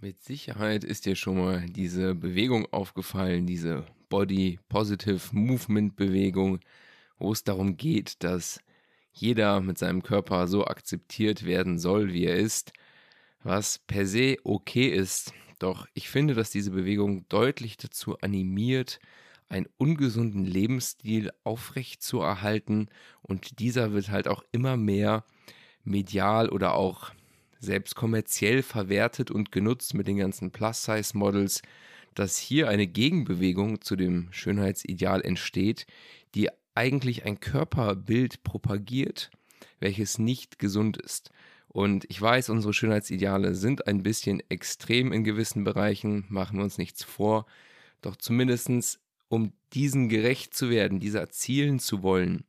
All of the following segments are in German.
Mit Sicherheit ist dir schon mal diese Bewegung aufgefallen, diese Body Positive Movement Bewegung, wo es darum geht, dass jeder mit seinem Körper so akzeptiert werden soll, wie er ist, was per se okay ist. Doch ich finde, dass diese Bewegung deutlich dazu animiert, einen ungesunden Lebensstil aufrechtzuerhalten und dieser wird halt auch immer mehr medial oder auch selbst kommerziell verwertet und genutzt mit den ganzen Plus-Size-Models, dass hier eine Gegenbewegung zu dem Schönheitsideal entsteht, die eigentlich ein Körperbild propagiert, welches nicht gesund ist. Und ich weiß, unsere Schönheitsideale sind ein bisschen extrem in gewissen Bereichen, machen wir uns nichts vor. Doch zumindest um diesen gerecht zu werden, dieser erzielen zu wollen,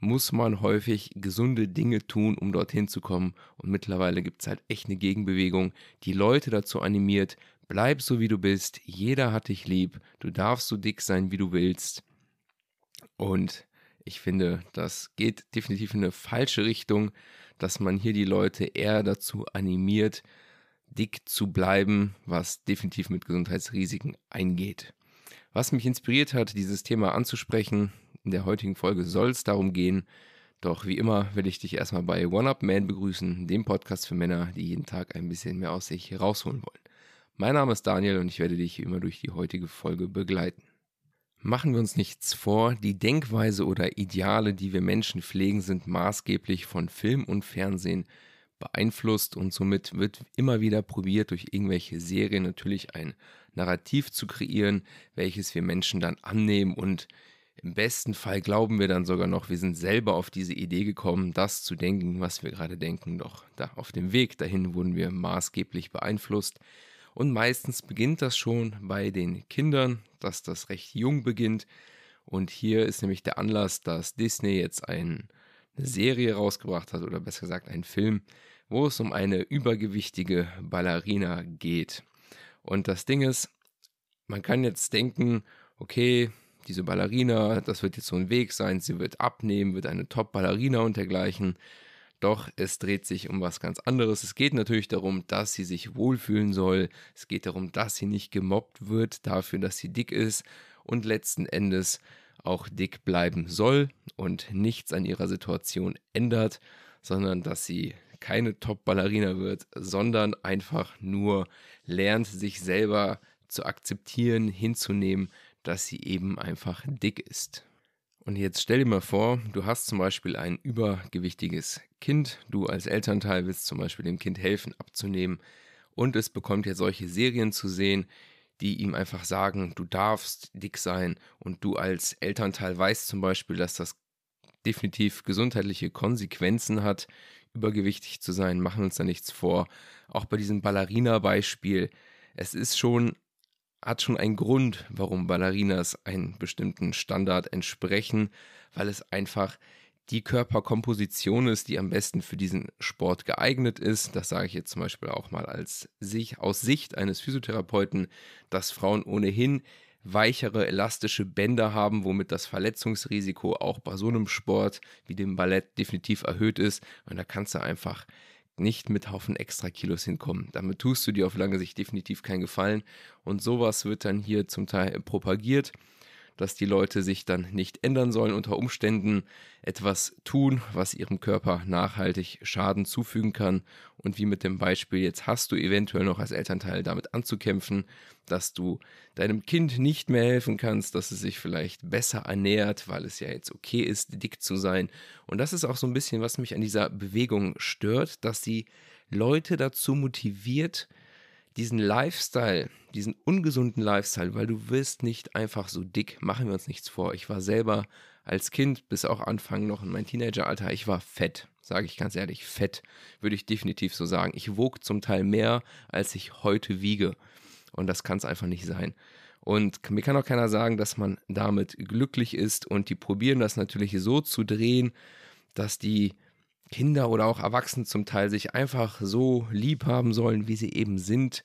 muss man häufig gesunde Dinge tun, um dorthin zu kommen. Und mittlerweile gibt es halt echt eine Gegenbewegung, die Leute dazu animiert, bleib so wie du bist, jeder hat dich lieb, du darfst so dick sein, wie du willst. Und ich finde, das geht definitiv in eine falsche Richtung, dass man hier die Leute eher dazu animiert, dick zu bleiben, was definitiv mit Gesundheitsrisiken eingeht. Was mich inspiriert hat, dieses Thema anzusprechen, in der heutigen Folge soll es darum gehen. Doch wie immer will ich dich erstmal bei One Up Man begrüßen, dem Podcast für Männer, die jeden Tag ein bisschen mehr aus sich herausholen wollen. Mein Name ist Daniel und ich werde dich wie immer durch die heutige Folge begleiten. Machen wir uns nichts vor, die Denkweise oder Ideale, die wir Menschen pflegen, sind maßgeblich von Film und Fernsehen beeinflusst und somit wird immer wieder probiert, durch irgendwelche Serien natürlich ein Narrativ zu kreieren, welches wir Menschen dann annehmen und im besten Fall glauben wir dann sogar noch, wir sind selber auf diese Idee gekommen, das zu denken, was wir gerade denken. Doch da auf dem Weg dahin wurden wir maßgeblich beeinflusst. Und meistens beginnt das schon bei den Kindern, dass das recht jung beginnt. Und hier ist nämlich der Anlass, dass Disney jetzt ein, eine Serie rausgebracht hat, oder besser gesagt einen Film, wo es um eine übergewichtige Ballerina geht. Und das Ding ist, man kann jetzt denken, okay, diese Ballerina, das wird jetzt so ein Weg sein, sie wird abnehmen, wird eine Top-Ballerina und dergleichen. Doch es dreht sich um was ganz anderes. Es geht natürlich darum, dass sie sich wohlfühlen soll. Es geht darum, dass sie nicht gemobbt wird dafür, dass sie dick ist und letzten Endes auch dick bleiben soll und nichts an ihrer Situation ändert, sondern dass sie keine Top-Ballerina wird, sondern einfach nur lernt, sich selber zu akzeptieren, hinzunehmen, dass sie eben einfach dick ist. Und jetzt stell dir mal vor, du hast zum Beispiel ein übergewichtiges Kind, du als Elternteil willst zum Beispiel dem Kind helfen abzunehmen und es bekommt jetzt solche Serien zu sehen, die ihm einfach sagen, du darfst dick sein und du als Elternteil weißt zum Beispiel, dass das definitiv gesundheitliche Konsequenzen hat, übergewichtig zu sein, machen uns da nichts vor. Auch bei diesem Ballerina-Beispiel, es ist schon hat schon einen Grund, warum Ballerinas einen bestimmten Standard entsprechen, weil es einfach die Körperkomposition ist, die am besten für diesen Sport geeignet ist. Das sage ich jetzt zum Beispiel auch mal als sich, aus Sicht eines Physiotherapeuten, dass Frauen ohnehin weichere, elastische Bänder haben, womit das Verletzungsrisiko auch bei so einem Sport wie dem Ballett definitiv erhöht ist. Und da kannst du einfach nicht mit Haufen extra Kilos hinkommen. Damit tust du dir auf lange Sicht definitiv keinen Gefallen. Und sowas wird dann hier zum Teil propagiert dass die Leute sich dann nicht ändern sollen, unter Umständen etwas tun, was ihrem Körper nachhaltig Schaden zufügen kann. Und wie mit dem Beispiel, jetzt hast du eventuell noch als Elternteil damit anzukämpfen, dass du deinem Kind nicht mehr helfen kannst, dass es sich vielleicht besser ernährt, weil es ja jetzt okay ist, dick zu sein. Und das ist auch so ein bisschen, was mich an dieser Bewegung stört, dass sie Leute dazu motiviert, diesen Lifestyle, diesen ungesunden Lifestyle, weil du wirst nicht einfach so dick, machen wir uns nichts vor. Ich war selber als Kind bis auch Anfang noch in mein Teenageralter, ich war fett, sage ich ganz ehrlich, fett, würde ich definitiv so sagen. Ich wog zum Teil mehr, als ich heute wiege. Und das kann es einfach nicht sein. Und mir kann auch keiner sagen, dass man damit glücklich ist. Und die probieren das natürlich so zu drehen, dass die Kinder oder auch Erwachsene zum Teil sich einfach so lieb haben sollen, wie sie eben sind.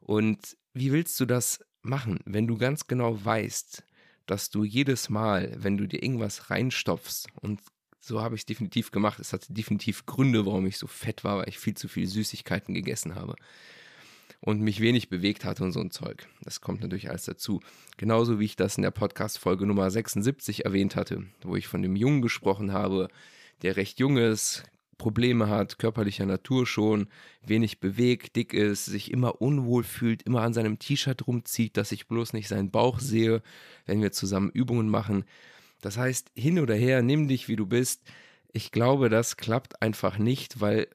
Und wie willst du das machen, wenn du ganz genau weißt, dass du jedes Mal, wenn du dir irgendwas reinstopfst, und so habe ich es definitiv gemacht, es hatte definitiv Gründe, warum ich so fett war, weil ich viel zu viel Süßigkeiten gegessen habe und mich wenig bewegt hatte und so ein Zeug. Das kommt natürlich alles dazu. Genauso wie ich das in der Podcast-Folge Nummer 76 erwähnt hatte, wo ich von dem Jungen gesprochen habe, der recht jung ist, Probleme hat, körperlicher Natur schon, wenig bewegt, dick ist, sich immer unwohl fühlt, immer an seinem T-Shirt rumzieht, dass ich bloß nicht seinen Bauch sehe, wenn wir zusammen Übungen machen. Das heißt, hin oder her, nimm dich, wie du bist. Ich glaube, das klappt einfach nicht, weil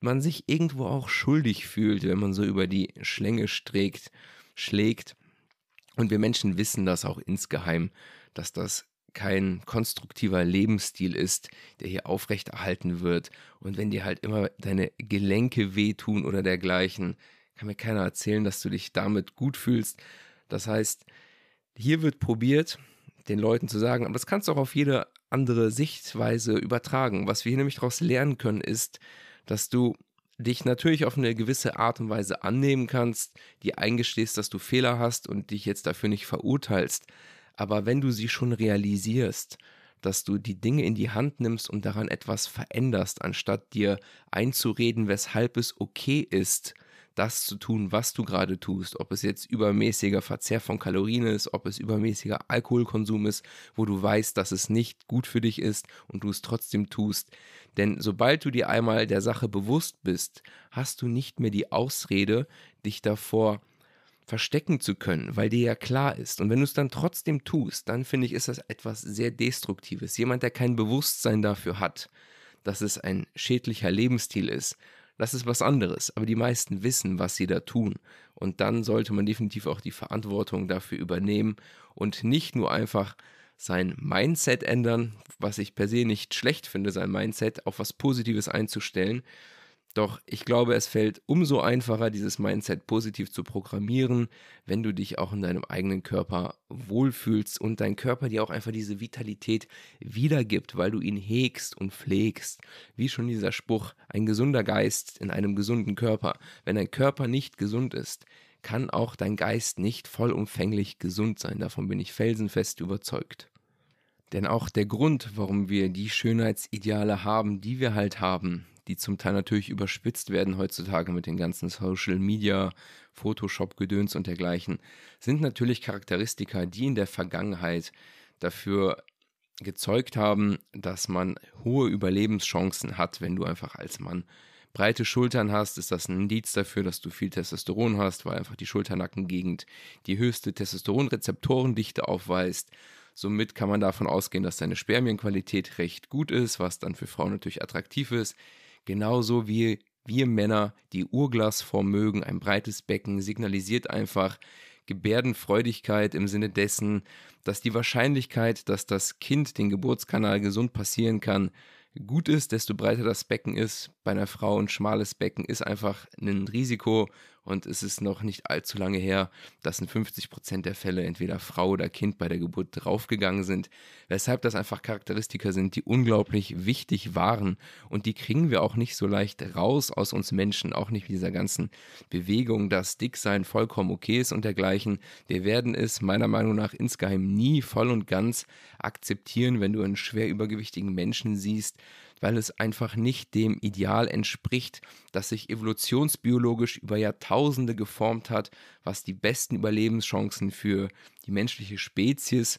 man sich irgendwo auch schuldig fühlt, wenn man so über die Schlänge strägt, schlägt. Und wir Menschen wissen das auch insgeheim, dass das kein konstruktiver Lebensstil ist, der hier aufrechterhalten wird. Und wenn dir halt immer deine Gelenke wehtun oder dergleichen, kann mir keiner erzählen, dass du dich damit gut fühlst. Das heißt, hier wird probiert, den Leuten zu sagen, aber das kannst du auch auf jede andere Sichtweise übertragen. Was wir hier nämlich daraus lernen können, ist, dass du dich natürlich auf eine gewisse Art und Weise annehmen kannst, dir eingestehst, dass du Fehler hast und dich jetzt dafür nicht verurteilst. Aber wenn du sie schon realisierst, dass du die Dinge in die Hand nimmst und daran etwas veränderst, anstatt dir einzureden, weshalb es okay ist, das zu tun, was du gerade tust, ob es jetzt übermäßiger Verzehr von Kalorien ist, ob es übermäßiger Alkoholkonsum ist, wo du weißt, dass es nicht gut für dich ist und du es trotzdem tust. Denn sobald du dir einmal der Sache bewusst bist, hast du nicht mehr die Ausrede, dich davor verstecken zu können, weil dir ja klar ist. Und wenn du es dann trotzdem tust, dann finde ich, ist das etwas sehr Destruktives. Jemand, der kein Bewusstsein dafür hat, dass es ein schädlicher Lebensstil ist, das ist was anderes. Aber die meisten wissen, was sie da tun. Und dann sollte man definitiv auch die Verantwortung dafür übernehmen und nicht nur einfach sein Mindset ändern, was ich per se nicht schlecht finde, sein Mindset auf was Positives einzustellen, doch ich glaube, es fällt umso einfacher, dieses Mindset positiv zu programmieren, wenn du dich auch in deinem eigenen Körper wohlfühlst und dein Körper dir auch einfach diese Vitalität wiedergibt, weil du ihn hegst und pflegst. Wie schon dieser Spruch, ein gesunder Geist in einem gesunden Körper. Wenn dein Körper nicht gesund ist, kann auch dein Geist nicht vollumfänglich gesund sein. Davon bin ich felsenfest überzeugt. Denn auch der Grund, warum wir die Schönheitsideale haben, die wir halt haben, die zum Teil natürlich überspitzt werden heutzutage mit den ganzen Social Media, Photoshop-Gedöns und dergleichen, sind natürlich Charakteristika, die in der Vergangenheit dafür gezeugt haben, dass man hohe Überlebenschancen hat, wenn du einfach als Mann breite Schultern hast, ist das ein Indiz dafür, dass du viel Testosteron hast, weil einfach die Schulternackengegend die höchste Testosteronrezeptorendichte aufweist. Somit kann man davon ausgehen, dass deine Spermienqualität recht gut ist, was dann für Frauen natürlich attraktiv ist. Genauso wie wir Männer die Urglasform mögen, ein breites Becken signalisiert einfach Gebärdenfreudigkeit im Sinne dessen, dass die Wahrscheinlichkeit, dass das Kind den Geburtskanal gesund passieren kann, gut ist, desto breiter das Becken ist. Bei einer Frau ein schmales Becken ist einfach ein Risiko und es ist noch nicht allzu lange her, dass in 50 Prozent der Fälle entweder Frau oder Kind bei der Geburt draufgegangen sind, weshalb das einfach Charakteristika sind, die unglaublich wichtig waren und die kriegen wir auch nicht so leicht raus aus uns Menschen, auch nicht mit dieser ganzen Bewegung, dass Dicksein vollkommen okay ist und dergleichen. Wir werden es meiner Meinung nach insgeheim nie voll und ganz akzeptieren, wenn du einen schwer übergewichtigen Menschen siehst, weil es einfach nicht dem Ideal entspricht, das sich evolutionsbiologisch über Jahrtausende geformt hat, was die besten Überlebenschancen für die menschliche Spezies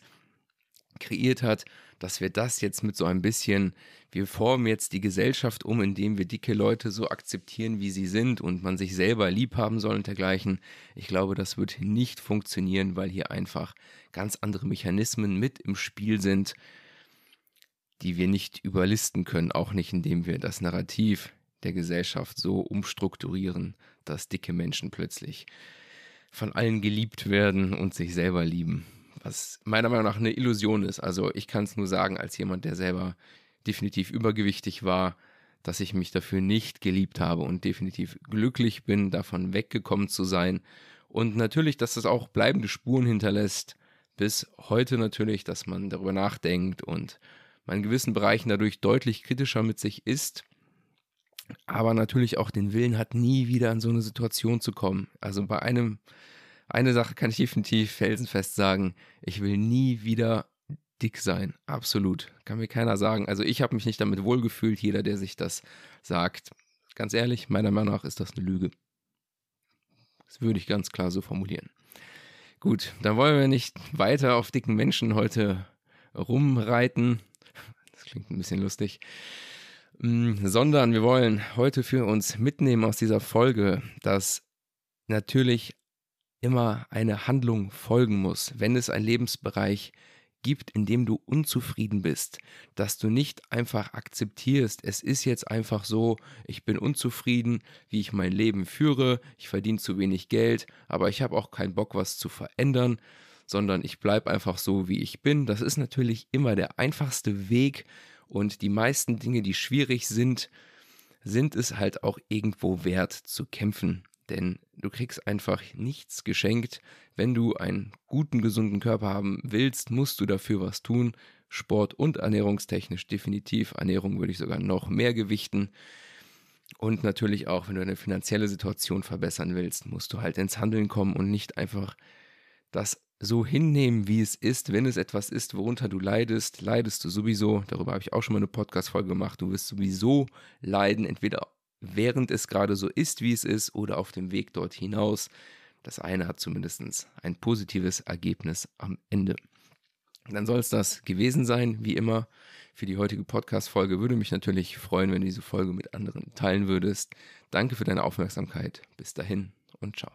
kreiert hat, dass wir das jetzt mit so ein bisschen, wir formen jetzt die Gesellschaft um, indem wir dicke Leute so akzeptieren, wie sie sind und man sich selber lieb haben soll und dergleichen. Ich glaube, das wird nicht funktionieren, weil hier einfach ganz andere Mechanismen mit im Spiel sind, die wir nicht überlisten können, auch nicht indem wir das Narrativ der Gesellschaft so umstrukturieren, dass dicke Menschen plötzlich von allen geliebt werden und sich selber lieben. Was meiner Meinung nach eine Illusion ist. Also ich kann es nur sagen, als jemand, der selber definitiv übergewichtig war, dass ich mich dafür nicht geliebt habe und definitiv glücklich bin, davon weggekommen zu sein. Und natürlich, dass das auch bleibende Spuren hinterlässt, bis heute natürlich, dass man darüber nachdenkt und man in gewissen Bereichen dadurch deutlich kritischer mit sich ist, aber natürlich auch den Willen hat, nie wieder in so eine Situation zu kommen. Also bei einem eine Sache kann ich definitiv felsenfest sagen. Ich will nie wieder dick sein. Absolut. Kann mir keiner sagen. Also ich habe mich nicht damit wohlgefühlt. Jeder, der sich das sagt, ganz ehrlich, meiner Meinung nach ist das eine Lüge. Das würde ich ganz klar so formulieren. Gut, dann wollen wir nicht weiter auf dicken Menschen heute rumreiten. Klingt ein bisschen lustig. Mm, sondern wir wollen heute für uns mitnehmen aus dieser Folge, dass natürlich immer eine Handlung folgen muss, wenn es einen Lebensbereich gibt, in dem du unzufrieden bist, dass du nicht einfach akzeptierst, es ist jetzt einfach so, ich bin unzufrieden, wie ich mein Leben führe, ich verdiene zu wenig Geld, aber ich habe auch keinen Bock, was zu verändern, sondern ich bleibe einfach so, wie ich bin. Das ist natürlich immer der einfachste Weg und die meisten Dinge, die schwierig sind, sind es halt auch irgendwo wert zu kämpfen. Denn du kriegst einfach nichts geschenkt. Wenn du einen guten, gesunden Körper haben willst, musst du dafür was tun. Sport und ernährungstechnisch definitiv. Ernährung würde ich sogar noch mehr gewichten. Und natürlich auch, wenn du deine finanzielle Situation verbessern willst, musst du halt ins Handeln kommen und nicht einfach das so hinnehmen, wie es ist. Wenn es etwas ist, worunter du leidest, leidest du sowieso. Darüber habe ich auch schon mal eine Podcast-Folge gemacht. Du wirst sowieso leiden, entweder während es gerade so ist, wie es ist, oder auf dem Weg dort hinaus. Das eine hat zumindest ein positives Ergebnis am Ende. Dann soll es das gewesen sein, wie immer, für die heutige Podcast-Folge. Würde mich natürlich freuen, wenn du diese Folge mit anderen teilen würdest. Danke für deine Aufmerksamkeit. Bis dahin und ciao.